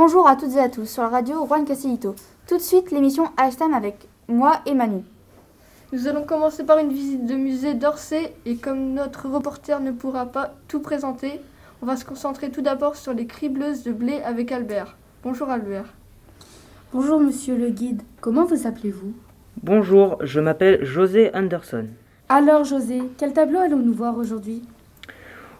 Bonjour à toutes et à tous sur la radio Juan Castellito. Tout de suite, l'émission Hashtag avec moi et Manu. Nous allons commencer par une visite de musée d'Orsay et comme notre reporter ne pourra pas tout présenter, on va se concentrer tout d'abord sur les cribleuses de blé avec Albert. Bonjour Albert. Bonjour monsieur le guide, comment vous appelez-vous? Bonjour, je m'appelle José Anderson. Alors José, quel tableau allons-nous voir aujourd'hui?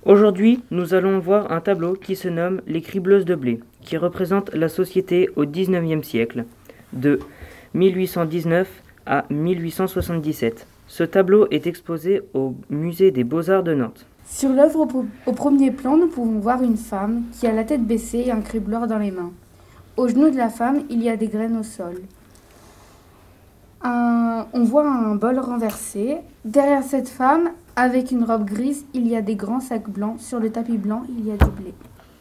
Aujourd'hui, nous allons voir un tableau qui se nomme Les cribleuses de blé, qui représente la société au XIXe siècle, de 1819 à 1877. Ce tableau est exposé au musée des beaux-arts de Nantes. Sur l'œuvre au, premier plan, nous pouvons voir une femme qui a la tête baissée et un cribleur dans les mains. Au genou de la femme, il y a des graines au sol. On voit un bol renversé. Derrière cette femme, avec une robe grise, il y a des grands sacs blancs. Sur le tapis blanc, il y a du blé.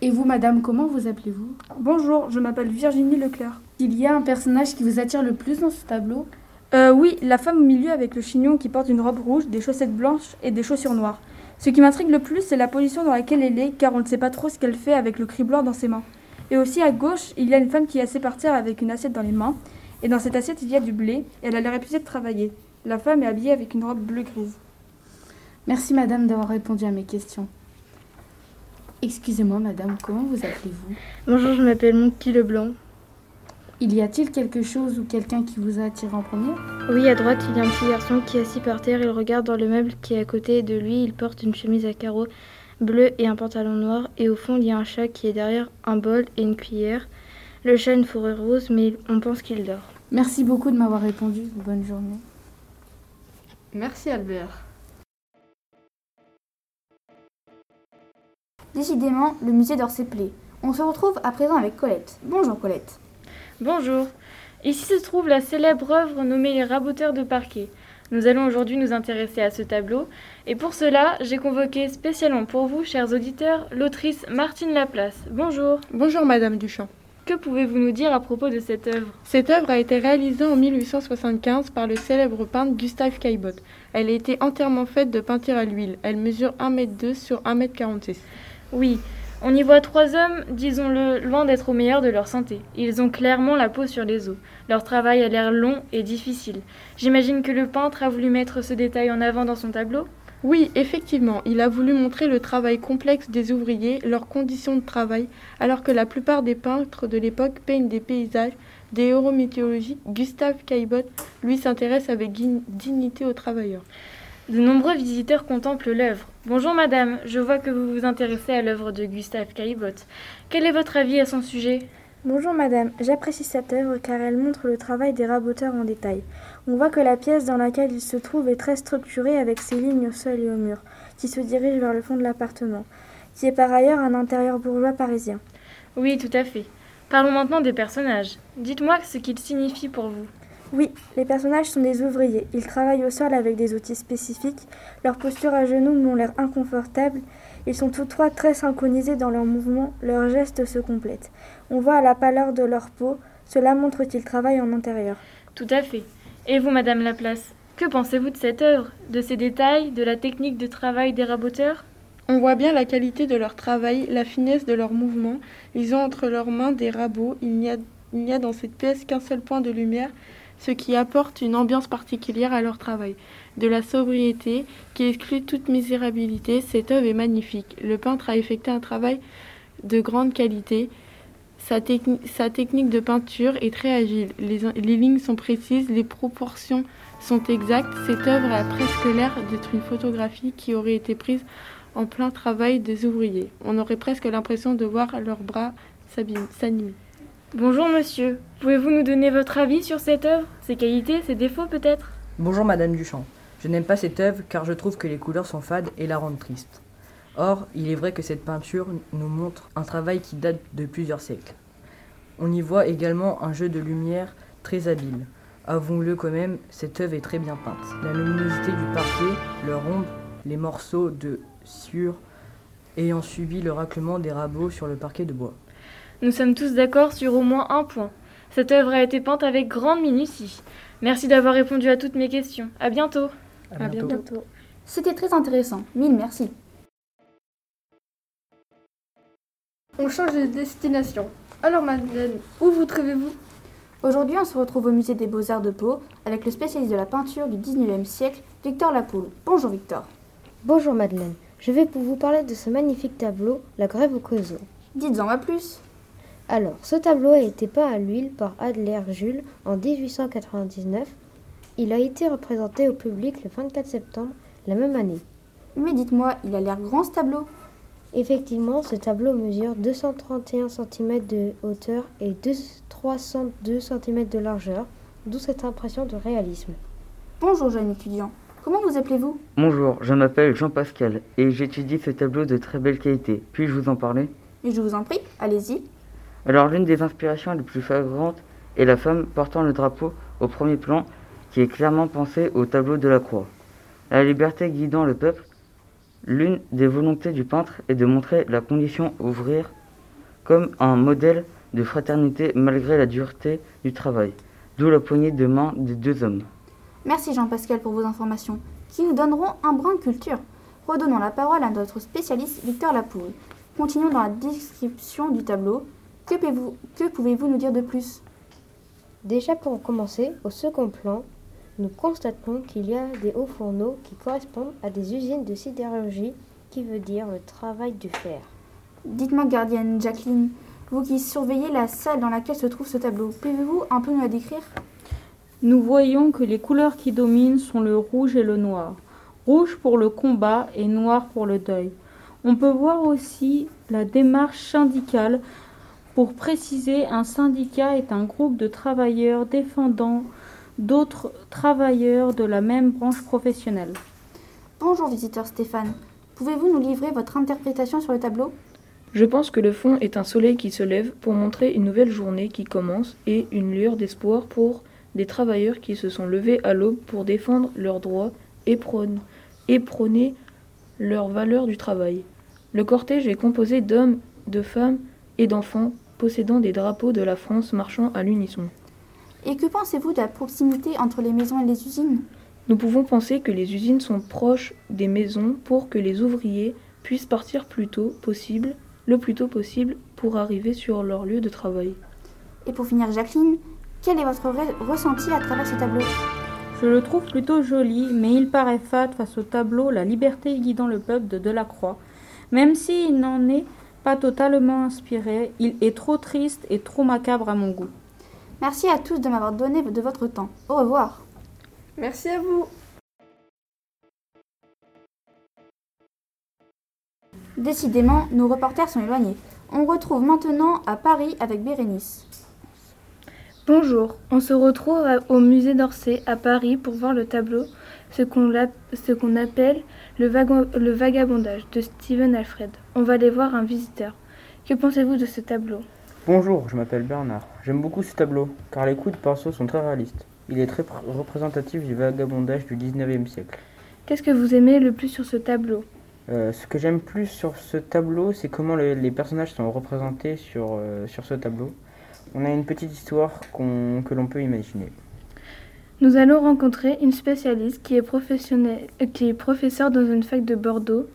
Et vous, madame, comment vous appelez-vous? Bonjour, je m'appelle Virginie Leclerc. Il y a un personnage qui vous attire le plus dans ce tableau? Euh, oui, la femme au milieu avec le chignon qui porte une robe rouge, des chaussettes blanches et des chaussures noires. Ce qui m'intrigue le plus, c'est la position dans laquelle elle est, car on ne sait pas trop ce qu'elle fait avec le cribleur dans ses mains. Et aussi à gauche, il y a une femme qui est assez par terre avec une assiette dans les mains. Et dans cette assiette, il y a du blé, et elle a l'air épuisée de travailler. La femme est habillée avec une robe bleu-grise. Merci, madame, d'avoir répondu à mes questions. Excusez-moi, madame, comment vous appelez-vous? Bonjour, je m'appelle Monty Leblanc. Il y a-t-il quelque chose ou quelqu'un qui vous a attiré en premier? Oui, à droite, il y a un petit garçon qui est assis par terre. Il regarde dans le meuble qui est à côté de lui. Il porte une chemise à carreaux bleus et un pantalon noir. Et au fond, il y a un chat qui est derrière un bol et une cuillère. Le chat a une fourrure rose, mais on pense qu'il dort. Merci beaucoup de m'avoir répondu. Bonne journée. Merci Albert. Décidément, le musée d'Orsay plaît. On se retrouve à présent avec Colette. Bonjour Colette. Bonjour. Ici se trouve la célèbre œuvre nommée Les Raboteurs de Parquet. Nous allons aujourd'hui nous intéresser à ce tableau. Et pour cela, j'ai convoqué spécialement pour vous, chers auditeurs, l'autrice Martine Laplace. Bonjour. Bonjour Madame Duchamp. Que pouvez-vous nous dire à propos de cette œuvre? Cette œuvre a été réalisée en 1875 par le célèbre peintre Gustave Caillebotte. Elle a été entièrement faite de peinture à l'huile. Elle mesure 1m2 sur 1m46. Oui, on y voit trois hommes, disons-le, loin d'être au meilleur de leur santé. Ils ont clairement la peau sur les os. Leur travail a l'air long et difficile. J'imagine que le peintre a voulu mettre ce détail en avant dans son tableau? Oui, effectivement, il a voulu montrer le travail complexe des ouvriers, leurs conditions de travail, alors que la plupart des peintres de l'époque peignent des paysages, des héros mythologiques. Gustave Caillebotte, lui, s'intéresse avec dignité aux travailleurs. De nombreux visiteurs contemplent l'œuvre. Bonjour madame, je vois que vous vous intéressez à l'œuvre de Gustave Caillebotte. Quel est votre avis à son sujet? Bonjour madame, j'apprécie cette œuvre car elle montre le travail des raboteurs en détail. On voit que la pièce dans laquelle il se trouve est très structurée avec ses lignes au sol et au mur, qui se dirigent vers le fond de l'appartement, qui est par ailleurs un intérieur bourgeois parisien. Oui, tout à fait. Parlons maintenant des personnages. Dites-moi ce qu'ils signifient pour vous. Oui, les personnages sont des ouvriers. Ils travaillent au sol avec des outils spécifiques. Leur posture à genoux m'ont l'air inconfortable. Ils sont tous trois très synchronisés dans leurs mouvements. Leurs gestes se complètent. On voit à la pâleur de leur peau. Cela montre qu'ils travaillent en intérieur. Tout à fait. Et vous, madame Laplace Que pensez-vous de cette œuvre De ses détails De la technique de travail des raboteurs? On voit bien la qualité de leur travail, la finesse de leurs mouvements. Ils ont entre leurs mains des rabots. Il n'y a, il n'y a dans cette pièce qu'un seul point de lumière, ce qui apporte une ambiance particulière à leur travail. De la sobriété qui exclut toute misérabilité, cette œuvre est magnifique. Le peintre a effectué un travail de grande qualité. Sa, techni- sa technique de peinture est très agile. Les, les lignes sont précises, les proportions sont exactes. Cette œuvre a presque l'air d'être une photographie qui aurait été prise en plein travail des ouvriers. On aurait presque l'impression de voir leurs bras s'animer. Bonjour monsieur. Pouvez-vous nous donner votre avis sur cette œuvre? Ses qualités, ses défauts peut-être? Bonjour Madame Duchamp. Je n'aime pas cette œuvre car je trouve que les couleurs sont fades et la rendent triste. Or, il est vrai que cette peinture nous montre un travail qui date de plusieurs siècles. On y voit également un jeu de lumière très habile. Avouons-le quand même, cette œuvre est très bien peinte. La luminosité du parquet, leur ombre, les morceaux de sciure ayant subi le raclement des rabots sur le parquet de bois. Nous sommes tous d'accord sur au moins un point. Cette œuvre a été peinte avec grande minutie. Merci d'avoir répondu à toutes mes questions. À bientôt. À bientôt. Bientôt. C'était très intéressant. Mille merci. On change de destination. Alors Madeleine, où vous trouvez-vous? Aujourd'hui, on se retrouve au musée des Beaux-Arts de Pau avec le spécialiste de la peinture du 19e siècle, Victor Lapoule. Bonjour Victor. Bonjour Madeleine, je vais pour vous parler de ce magnifique tableau, La Grève au Creusot. Dites-en à plus. Alors, ce tableau a été peint à l'huile par Adler Jules en 1899. Il a été représenté au public le 24 septembre la même année. Mais dites-moi, il a l'air grand ce tableau? Effectivement, ce tableau mesure 231 cm de hauteur et 2 302 cm de largeur, d'où cette impression de réalisme. Bonjour jeune étudiant, comment vous appelez-vous? Bonjour, je m'appelle Jean-Pascal et j'étudie ce tableau de très belle qualité. Puis-je vous en parler? Et je vous en prie, allez-y. Alors l'une des inspirations les plus flagrantes est la femme portant le drapeau au premier plan qui est clairement pensée au tableau de la croix. La liberté guidant le peuple, l'une des volontés du peintre est de montrer la condition ouvrière comme un modèle de fraternité malgré la dureté du travail, d'où la poignée de main des deux hommes. Merci Jean-Pascal pour vos informations, qui nous donneront un brin de culture. Redonnons la parole à notre spécialiste Victor Lapoule. Continuons dans la description du tableau. Que pouvez-vous, que pouvez-vous nous dire de plus? Déjà pour commencer, au second plan, nous constatons qu'il y a des hauts fourneaux qui correspondent à des usines de sidérurgie, qui veut dire le travail du fer. Dites-moi, gardienne Jacqueline, vous qui surveillez la salle dans laquelle se trouve ce tableau, pouvez-vous un peu nous la décrire? Nous voyons que les couleurs qui dominent sont le rouge et le noir. Rouge pour le combat et noir pour le deuil. On peut voir aussi la démarche syndicale. Pour préciser, un syndicat est un groupe de travailleurs défendant d'autres travailleurs de la même branche professionnelle. Bonjour visiteur Stéphane, pouvez-vous nous livrer votre interprétation sur le tableau? Je pense que le fond est un soleil qui se lève pour montrer une nouvelle journée qui commence et une lueur d'espoir pour des travailleurs qui se sont levés à l'aube pour défendre leurs droits et prôner, et prôner leur valeur du travail. Le cortège est composé d'hommes, de femmes et d'enfants possédant des drapeaux de la France marchant à l'unisson. Et que pensez-vous de la proximité entre les maisons et les usines? Nous pouvons penser que les usines sont proches des maisons pour que les ouvriers puissent partir plus tôt possible, le plus tôt possible pour arriver sur leur lieu de travail. Et pour finir, Jacqueline, quel est votre ressenti à travers ce tableau? Je le trouve plutôt joli, mais il paraît fade face au tableau La liberté guidant le peuple de Delacroix. Même s'il n'en est pas totalement inspiré, il est trop triste et trop macabre à mon goût. Merci à tous de m'avoir donné de votre temps. Au revoir. Merci à vous. Décidément, nos reporters sont éloignés. On retrouve maintenant à Paris avec Bérénice. Bonjour, on se retrouve au musée d'Orsay à Paris pour voir le tableau, ce qu'on appelle le, le vagabondage de Stephen Alfred. On va aller voir un visiteur. Que pensez-vous de ce tableau? Bonjour, je m'appelle Bernard. J'aime beaucoup ce tableau, car les coups de pinceau sont très réalistes. Il est très représentatif du vagabondage du 19e siècle. Qu'est-ce que vous aimez le plus sur ce tableau? Euh, Ce que j'aime plus sur ce tableau, c'est comment le, les personnages sont représentés sur, euh, sur ce tableau. On a une petite histoire qu que l'on peut imaginer. Nous allons rencontrer une spécialiste qui est, professionnelle, qui est professeure dans une fac de Bordeaux,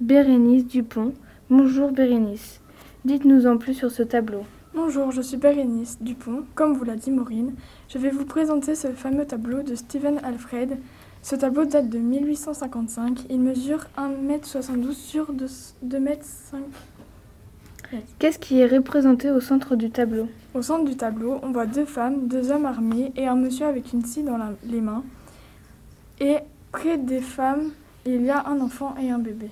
Bérénice Dupont. Bonjour Bérénice. Dites-nous en plus sur ce tableau. Bonjour, je suis Bérénice Dupont. Comme vous l'a dit Maureen, je vais vous présenter ce fameux tableau de Stephen Alfred. Ce tableau date de 1855. Il mesure 1m72 sur 2m5. Qu'est-ce qui est représenté au centre du tableau Au centre du tableau, on voit deux femmes, deux hommes armés et un monsieur avec une scie dans la, les mains. Et près des femmes, il y a un enfant et un bébé.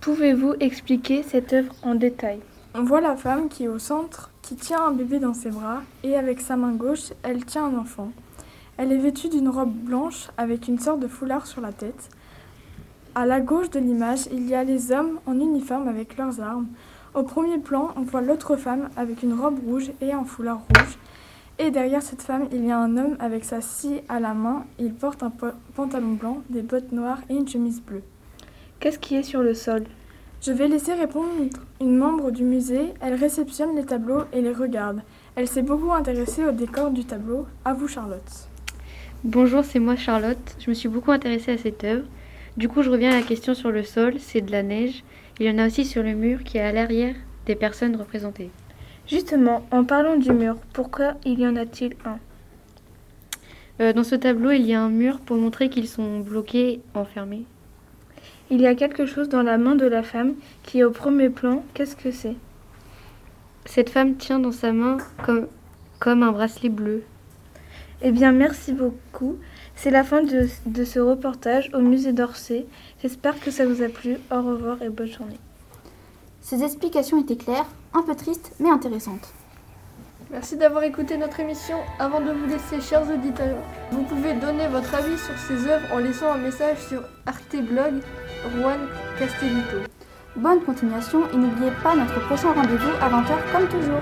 Pouvez-vous expliquer cette œuvre en détail on voit la femme qui est au centre, qui tient un bébé dans ses bras, et avec sa main gauche, elle tient un enfant. Elle est vêtue d'une robe blanche avec une sorte de foulard sur la tête. À la gauche de l'image, il y a les hommes en uniforme avec leurs armes. Au premier plan, on voit l'autre femme avec une robe rouge et un foulard rouge. Et derrière cette femme, il y a un homme avec sa scie à la main. Il porte un pantalon blanc, des bottes noires et une chemise bleue. Qu'est-ce qui est sur le sol? Je vais laisser répondre une membre du musée. Elle réceptionne les tableaux et les regarde. Elle s'est beaucoup intéressée au décor du tableau. À vous, Charlotte. Bonjour, c'est moi, Charlotte. Je me suis beaucoup intéressée à cette œuvre. Du coup, je reviens à la question sur le sol. C'est de la neige. Il y en a aussi sur le mur qui est à l'arrière des personnes représentées. Justement, en parlant du mur, pourquoi il y en a-t-il un? Euh, dans ce tableau, il y a un mur pour montrer qu'ils sont bloqués, enfermés. Il y a quelque chose dans la main de la femme qui est au premier plan. Qu'est-ce que c'est? Cette femme tient dans sa main comme, comme un bracelet bleu. Eh bien, merci beaucoup. C'est la fin de, de ce reportage au musée d'Orsay. J'espère que ça vous a plu. Au revoir et bonne journée. Ces explications étaient claires, un peu tristes, mais intéressantes. Merci d'avoir écouté notre émission. Avant de vous laisser, chers auditeurs, vous pouvez donner votre avis sur ces œuvres en laissant un message sur Arte Blog Juan Castellito. Bonne continuation et n'oubliez pas notre prochain rendez-vous à 20h comme toujours.